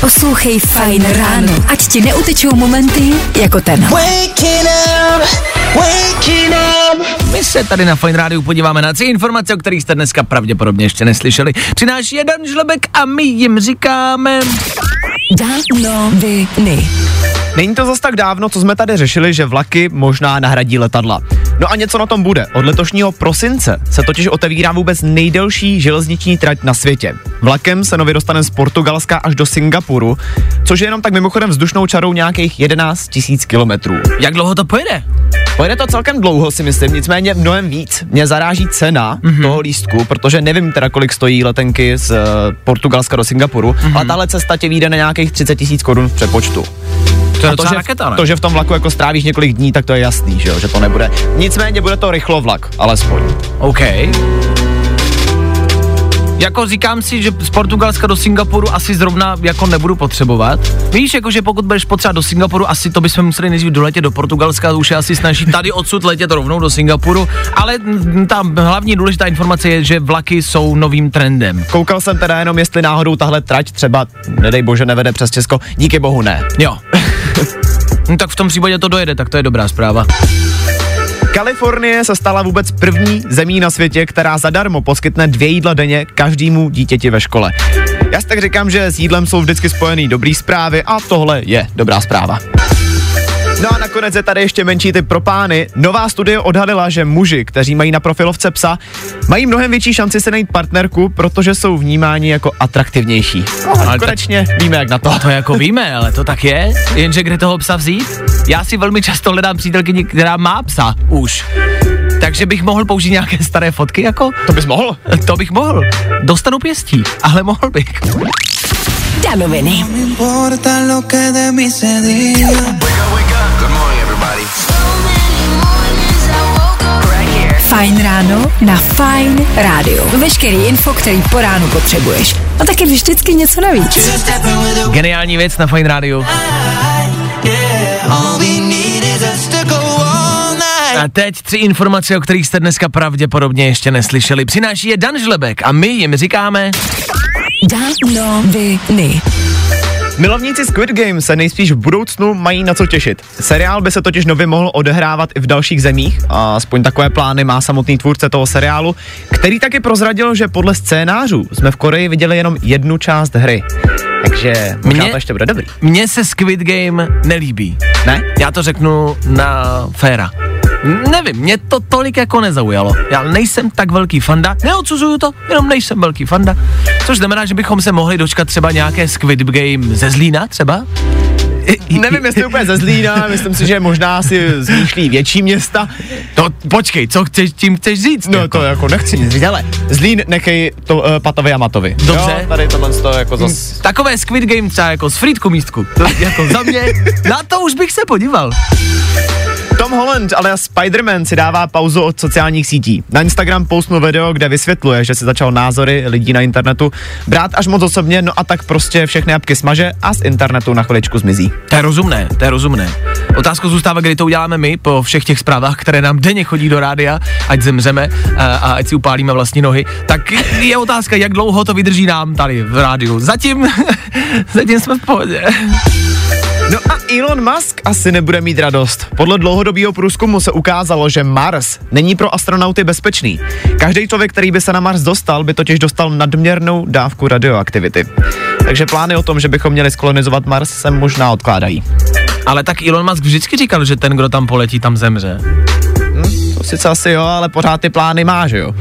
Poslouchej Fajn ráno, ať ti neutečou momenty jako ten. My se tady na Fine Rádiu podíváme na tři informace, o kterých jste dneska pravděpodobně ještě neslyšeli. Přináší jeden žlebek a my jim říkáme... Danoviny. Není to zas tak dávno, co jsme tady řešili, že vlaky možná nahradí letadla. No a něco na tom bude. Od letošního prosince se totiž otevírá vůbec nejdelší železniční trať na světě. Vlakem se nově dostane z Portugalska až do Singapuru, což je jenom tak mimochodem vzdušnou čarou nějakých 11 tisíc kilometrů. Jak dlouho to pojede? Pojede to celkem dlouho, si myslím, nicméně mnohem víc. Mě zaráží cena mm-hmm. toho lístku, protože nevím teda, kolik stojí letenky z uh, Portugalska do Singapuru, mm-hmm. ale tahle cesta tě vyjde na nějakých 30 tisíc korun v přepočtu. To je to, že, raketa, ne? to, že v tom vlaku jako strávíš několik dní, tak to je jasný, že, jo, že to nebude. Nicméně bude to rychlovlak, alespoň. OK. Jako říkám si, že z Portugalska do Singapuru asi zrovna jako nebudu potřebovat. Víš, jako že pokud budeš potřebovat do Singapuru, asi to bychom museli nejdřív doletět do Portugalska, to už je asi snaží tady odsud letět rovnou do Singapuru, ale mm, ta hlavní důležitá informace je, že vlaky jsou novým trendem. Koukal jsem teda jenom, jestli náhodou tahle trať třeba, nedej bože, nevede přes Česko. Díky bohu ne. Jo. no, tak v tom případě to dojede, tak to je dobrá zpráva. Kalifornie se stala vůbec první zemí na světě, která zadarmo poskytne dvě jídla denně každému dítěti ve škole. Já si tak říkám, že s jídlem jsou vždycky spojený dobrý zprávy a tohle je dobrá zpráva. No a nakonec je tady ještě menší typ pro pány. Nová studie odhalila, že muži, kteří mají na profilovce psa, mají mnohem větší šanci se najít partnerku, protože jsou vnímáni jako atraktivnější. No, Ale konečně víme, jak na to. To jako víme, ale to tak je. Jenže kde toho psa vzít? Já si velmi často hledám přítelkyni, která má psa už. Takže bych mohl použít nějaké staré fotky, jako? To bys mohl? To bych mohl. Dostanu pěstí, ale mohl bych. Danoviny. importa lo que de mí se diga. Fajn ráno na Fajn rádiu. Veškerý info, který po ránu potřebuješ. A taky vždycky něco navíc. Geniální věc na all night. A teď tři informace, o kterých jste dneska pravděpodobně ještě neslyšeli. Přináší je Dan Žlebek a my jim říkáme... Danoviny. Milovníci Squid Game se nejspíš v budoucnu mají na co těšit. Seriál by se totiž nově mohl odehrávat i v dalších zemích, a aspoň takové plány má samotný tvůrce toho seriálu, který taky prozradil, že podle scénářů jsme v Koreji viděli jenom jednu část hry. Takže možná Mně- to ještě bude dobrý. Mně se Squid Game nelíbí. Ne? Já to řeknu na féra. Nevím, mě to tolik jako nezaujalo. Já nejsem tak velký fanda, neodsuzuju to, jenom nejsem velký fanda. Což znamená, že bychom se mohli dočkat třeba nějaké Squid Game ze Zlína třeba? Nevím, jestli úplně ze Zlína, myslím si, že možná si zmýšlí větší města. To počkej, co chceš, tím chceš říct? No to jako nechci nic říct, ale Zlín nechej to uh, Patovi a Matovi. Dobře. Jo, tady tohle to jako zas... Takové Squid Game třeba jako s Frýdku místku. To jako za mě, na to už bych se podíval. Tom Holland alias Spider-Man si dává pauzu od sociálních sítí. Na Instagram postnul video, kde vysvětluje, že si začal názory lidí na internetu brát až moc osobně, no a tak prostě všechny apky smaže a z internetu na chviličku zmizí. To je rozumné, to je rozumné. Otázka zůstává, kdy to uděláme my po všech těch zprávách, které nám denně chodí do rádia, ať zemřeme a, a ať si upálíme vlastní nohy. Tak je otázka, jak dlouho to vydrží nám tady v rádiu. Zatím, zatím jsme v pohodě. No a Elon Musk asi nebude mít radost. Podle dlouhodobého průzkumu se ukázalo, že Mars není pro astronauty bezpečný. Každý člověk, který by se na Mars dostal, by totiž dostal nadměrnou dávku radioaktivity. Takže plány o tom, že bychom měli skolonizovat Mars, se možná odkládají. Ale tak Elon Musk vždycky říkal, že ten, kdo tam poletí, tam zemře. To sice asi jo, ale pořád ty plány má, že jo?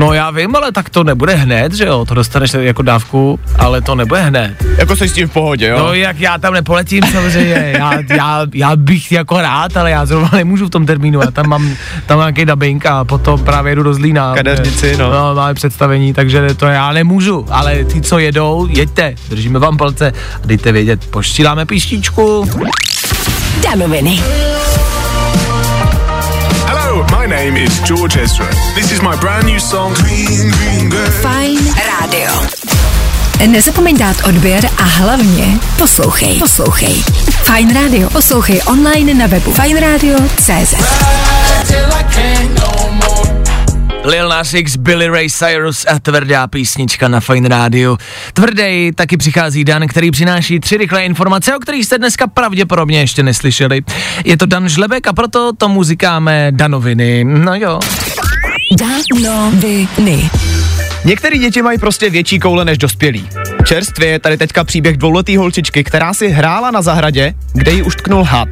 No já vím, ale tak to nebude hned, že jo? To dostaneš jako dávku, ale to nebude hned. Jako jsi s tím v pohodě, jo? No jak já tam nepoletím samozřejmě, já, já, já bych jako rád, ale já zrovna nemůžu v tom termínu, já tam mám tam nějaký dubbing a potom právě jedu do Zlína. Kadeřnici, no. no. máme představení, takže to já nemůžu, ale ty, co jedou, jeďte, držíme vám palce a dejte vědět, poštíláme píštičku. Danoviny. My name is George Ezra. This is my brand new song, Green, Green Girl. Fajn rádio. Nezapomeň dát odběr a hlavně poslouchej. Poslouchej. Fajn rádio. Poslouchej online na webu fajnradio.cz Lil Nas X, Billy Ray Cyrus a tvrdá písnička na Fine Radio. Tvrdej taky přichází Dan, který přináší tři rychlé informace, o kterých jste dneska pravděpodobně ještě neslyšeli. Je to Dan Žlebek a proto tomu říkáme Danoviny. No jo. Danoviny. Některé děti mají prostě větší koule než dospělí. Čerstvě je tady teďka příběh dvouletý holčičky, která si hrála na zahradě, kde ji už tknul had.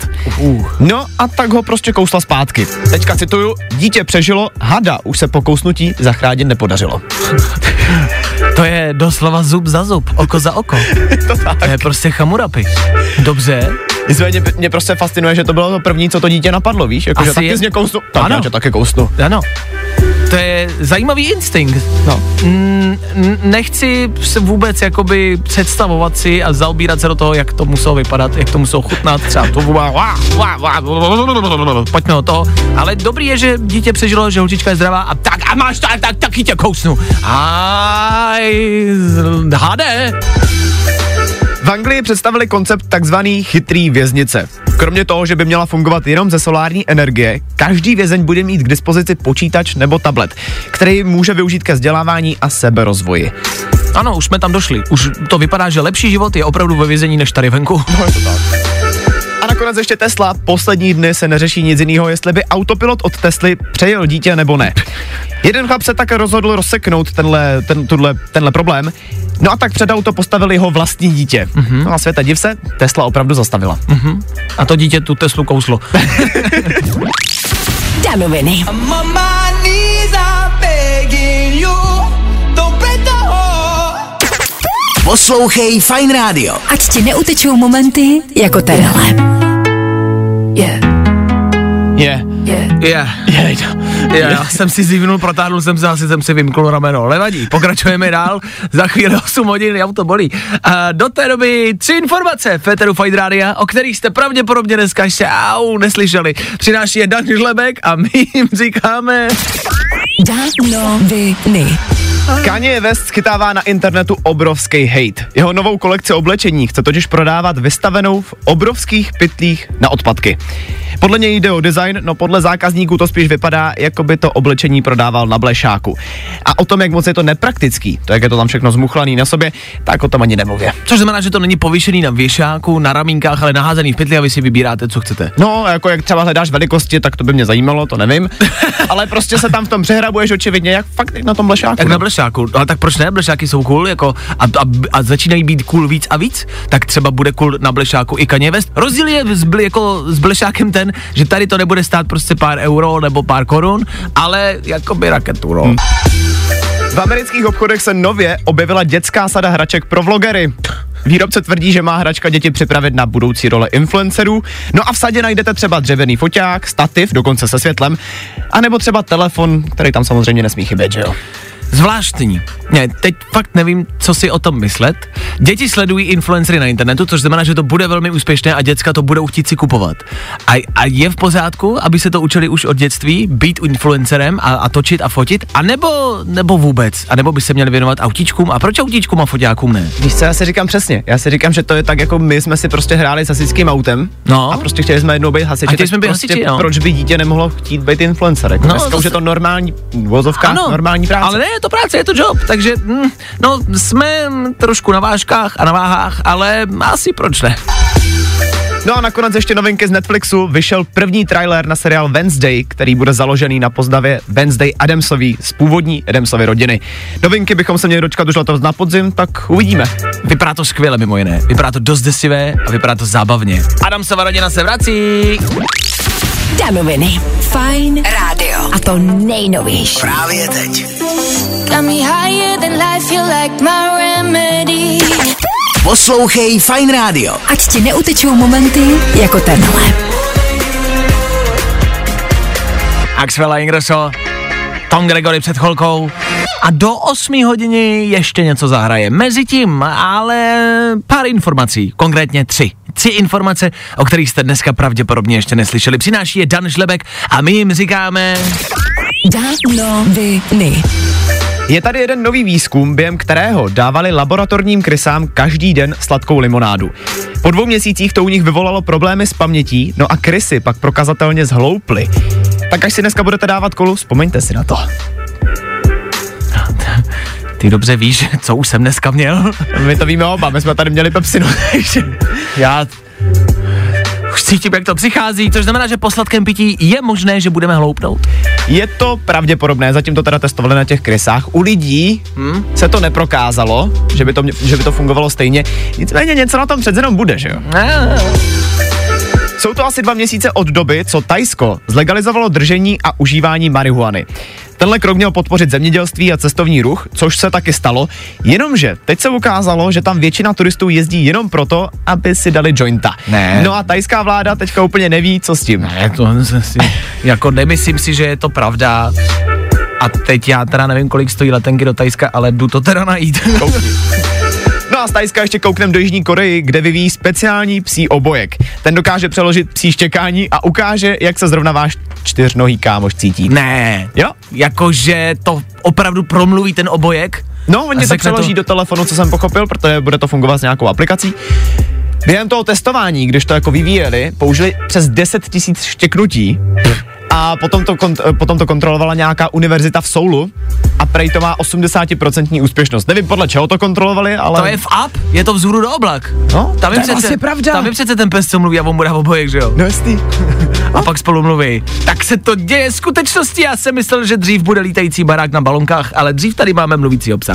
No a tak ho prostě kousla zpátky. Teďka cituju, dítě přežilo, hada už se po kousnutí zachránit nepodařilo. To je doslova zub za zub, oko za oko. to tak. To je prostě chamurapi. Dobře, Nicméně mě prostě fascinuje, že to bylo to první, co to dítě napadlo, víš? Jako, že Asi taky je- z mě kousnu. Tak Ano. já tě taky kousnu. ano. To je zajímavý instinkt. No. Mm, n- nechci se vůbec jakoby představovat si a zaobírat se do toho, jak to muselo vypadat, jak to muselo chutnat, třeba to pojďme o toho. Ale dobrý je, že dítě přežilo, že holčička je zdravá a tak a máš tak, tak taky tě kousnu. Aj, hade. V Anglii představili koncept takzvaný chytrý věznice. Kromě toho, že by měla fungovat jenom ze solární energie, každý vězeň bude mít k dispozici počítač nebo tablet, který může využít ke vzdělávání a seberozvoji. Ano, už jsme tam došli. Už to vypadá, že lepší život je opravdu ve vězení než tady venku. No je to tak. Nakonec ještě Tesla. Poslední dny se neřeší nic jiného, jestli by autopilot od Tesly přejel dítě nebo ne. Jeden chlap se tak rozhodl rozseknout tenhle, ten, tuhle, tenhle problém, no a tak před auto postavili jeho vlastní dítě. Mm-hmm. No a světa div se, Tesla opravdu zastavila. Mm. A to dítě tu Teslu kouslo. Danoviny. Poslouchej Fine Radio. Ať ti neutečou momenty jako tenhle. Yeah, Je. yeah. Je, je, je, já jsem si zivnul, protáhnul jsem se, asi jsem si vymknul rameno. Nevadí, pokračujeme dál, za chvíli 8 hodin, já to bolí. A do té doby tři informace Féteru Fight Rádia, o kterých jste pravděpodobně dneska ještě au, neslyšeli. Přináší je Dan Žlebek a my jim říkáme... Danoviny. Kanye West schytává na internetu obrovský hate. Jeho novou kolekci oblečení chce totiž prodávat vystavenou v obrovských pytlích na odpadky. Podle něj jde o design, no podle zákazníků to spíš vypadá, jako by to oblečení prodával na blešáku. A o tom, jak moc je to nepraktický, to jak je to tam všechno zmuchlaný na sobě, tak o tom ani nemluvě. Což znamená, že to není povyšený na věšáku, na ramínkách, ale naházený v pytli a vy si vybíráte, co chcete. No, jako jak třeba hledáš velikosti, tak to by mě zajímalo, to nevím. Ale prostě se tam v tom přehrabuješ očividně, jak fakt jak na tom blešáku. Tak no. na blešáku, ale tak proč ne? Blešáky jsou cool jako a, a, a začínají být cool víc a víc, tak třeba bude cool na blešáku i Kanye West. Rozdíl je s, jako s blešákem ten, že tady to nebude stát prostě pár euro nebo pár korun, ale jakoby raketu, no. V amerických obchodech se nově objevila dětská sada hraček pro vlogery. Výrobce tvrdí, že má hračka děti připravit na budoucí role influencerů. No a v sadě najdete třeba dřevěný foťák, stativ, dokonce se světlem, anebo třeba telefon, který tam samozřejmě nesmí chybět, že jo? Zvláštní. Ne, teď fakt nevím, co si o tom myslet. Děti sledují influencery na internetu, což znamená, že to bude velmi úspěšné a děcka to budou chtít si kupovat. A, a je v pořádku, aby se to učili už od dětství, být influencerem a, a točit a fotit, a nebo, nebo vůbec, a nebo by se měli věnovat autíčkům. A proč autíčkům a foťákům ne? Víš co, já si říkám přesně. Já si říkám, že to je tak, jako my jsme si prostě hráli s hasičským autem No. a prostě chtěli jsme jednou být hasiči. A chtěli jsme být prostě hasiči, no. Proč by dítě nemohlo chtít být influencer? Jako No, dneska to už je to normální vozovka, normální práce. Ale ne, je to práce, je to job, takže hm, no, jsme trošku na vážkách a na váhách, ale asi proč ne? No a nakonec ještě novinky z Netflixu. Vyšel první trailer na seriál Wednesday, který bude založený na pozdavě Wednesday Adamsový z původní Adamsovy rodiny. Novinky bychom se měli dočkat už letos na podzim, tak uvidíme. Vypadá to skvěle mimo jiné, vypadá to dost desivé a vypadá to zábavně. Adamsova rodina se vrací. Danoviny. Fajn rádio. A to nejnovější. Právě teď. Got me higher than life, you like my remedy. Poslouchej Fine Radio. Ať ti neutečou momenty jako tenhle. Axwell Ingrosso, Tom Gregory před chvilkou a do 8 hodiny ještě něco zahraje. Mezitím ale pár informací, konkrétně tři. Tři informace, o kterých jste dneska pravděpodobně ještě neslyšeli. Přináší je Dan Žlebek a my jim říkáme... Danoviny. Je tady jeden nový výzkum, během kterého dávali laboratorním krysám každý den sladkou limonádu. Po dvou měsících to u nich vyvolalo problémy s pamětí, no a krysy pak prokazatelně zhlouply. Tak až si dneska budete dávat kolu, vzpomeňte si na to. Ty dobře víš, co už jsem dneska měl. My to víme oba, my jsme tady měli pepsinu, takže Já cítím, jak to přichází, což znamená, že po sladkém pití je možné, že budeme hloupnout. je to pravděpodobné, zatím to teda testovali na těch krysách. U lidí hmm? se to neprokázalo, že by to, že by to fungovalo stejně, nicméně něco na tom přece jenom bude, že jo? Jsou to asi dva měsíce od doby, co Tajsko zlegalizovalo držení a užívání marihuany. Tenhle krok měl podpořit zemědělství a cestovní ruch, což se taky stalo, jenomže teď se ukázalo, že tam většina turistů jezdí jenom proto, aby si dali jointa. Ne. No a tajská vláda teďka úplně neví, co s tím. Ne, to si, jako nemyslím si, že je to pravda. A teď já teda nevím, kolik stojí letenky do Tajska, ale jdu to teda najít. No a z Tajska ještě kouknem do Jižní Koreji, kde vyvíjí speciální psí obojek. Ten dokáže přeložit psí štěkání a ukáže, jak se zrovna váš čtyřnohý kámoš cítí. ne, Jo? jakože to opravdu promluví ten obojek. No, oni to přeloží to- do telefonu, co jsem pochopil, protože bude to fungovat s nějakou aplikací. Během toho testování, když to jako vyvíjeli, použili přes 10 tisíc štěknutí a potom to, kont- eh, potom to kontrolovala nějaká univerzita v Soulu a prej to má 80% úspěšnost. Nevím podle čeho to kontrolovali, ale... To je v app, je to vzhůru do oblak. No, tam to je vlastně pravda. Tam je přece ten pes, co mluví a on bude obojek, že jo? No jestli. A pak spolu mluví. Tak se to děje v skutečnosti. Já jsem myslel, že dřív bude lítající barák na balonkách, ale dřív tady máme mluvícího psa.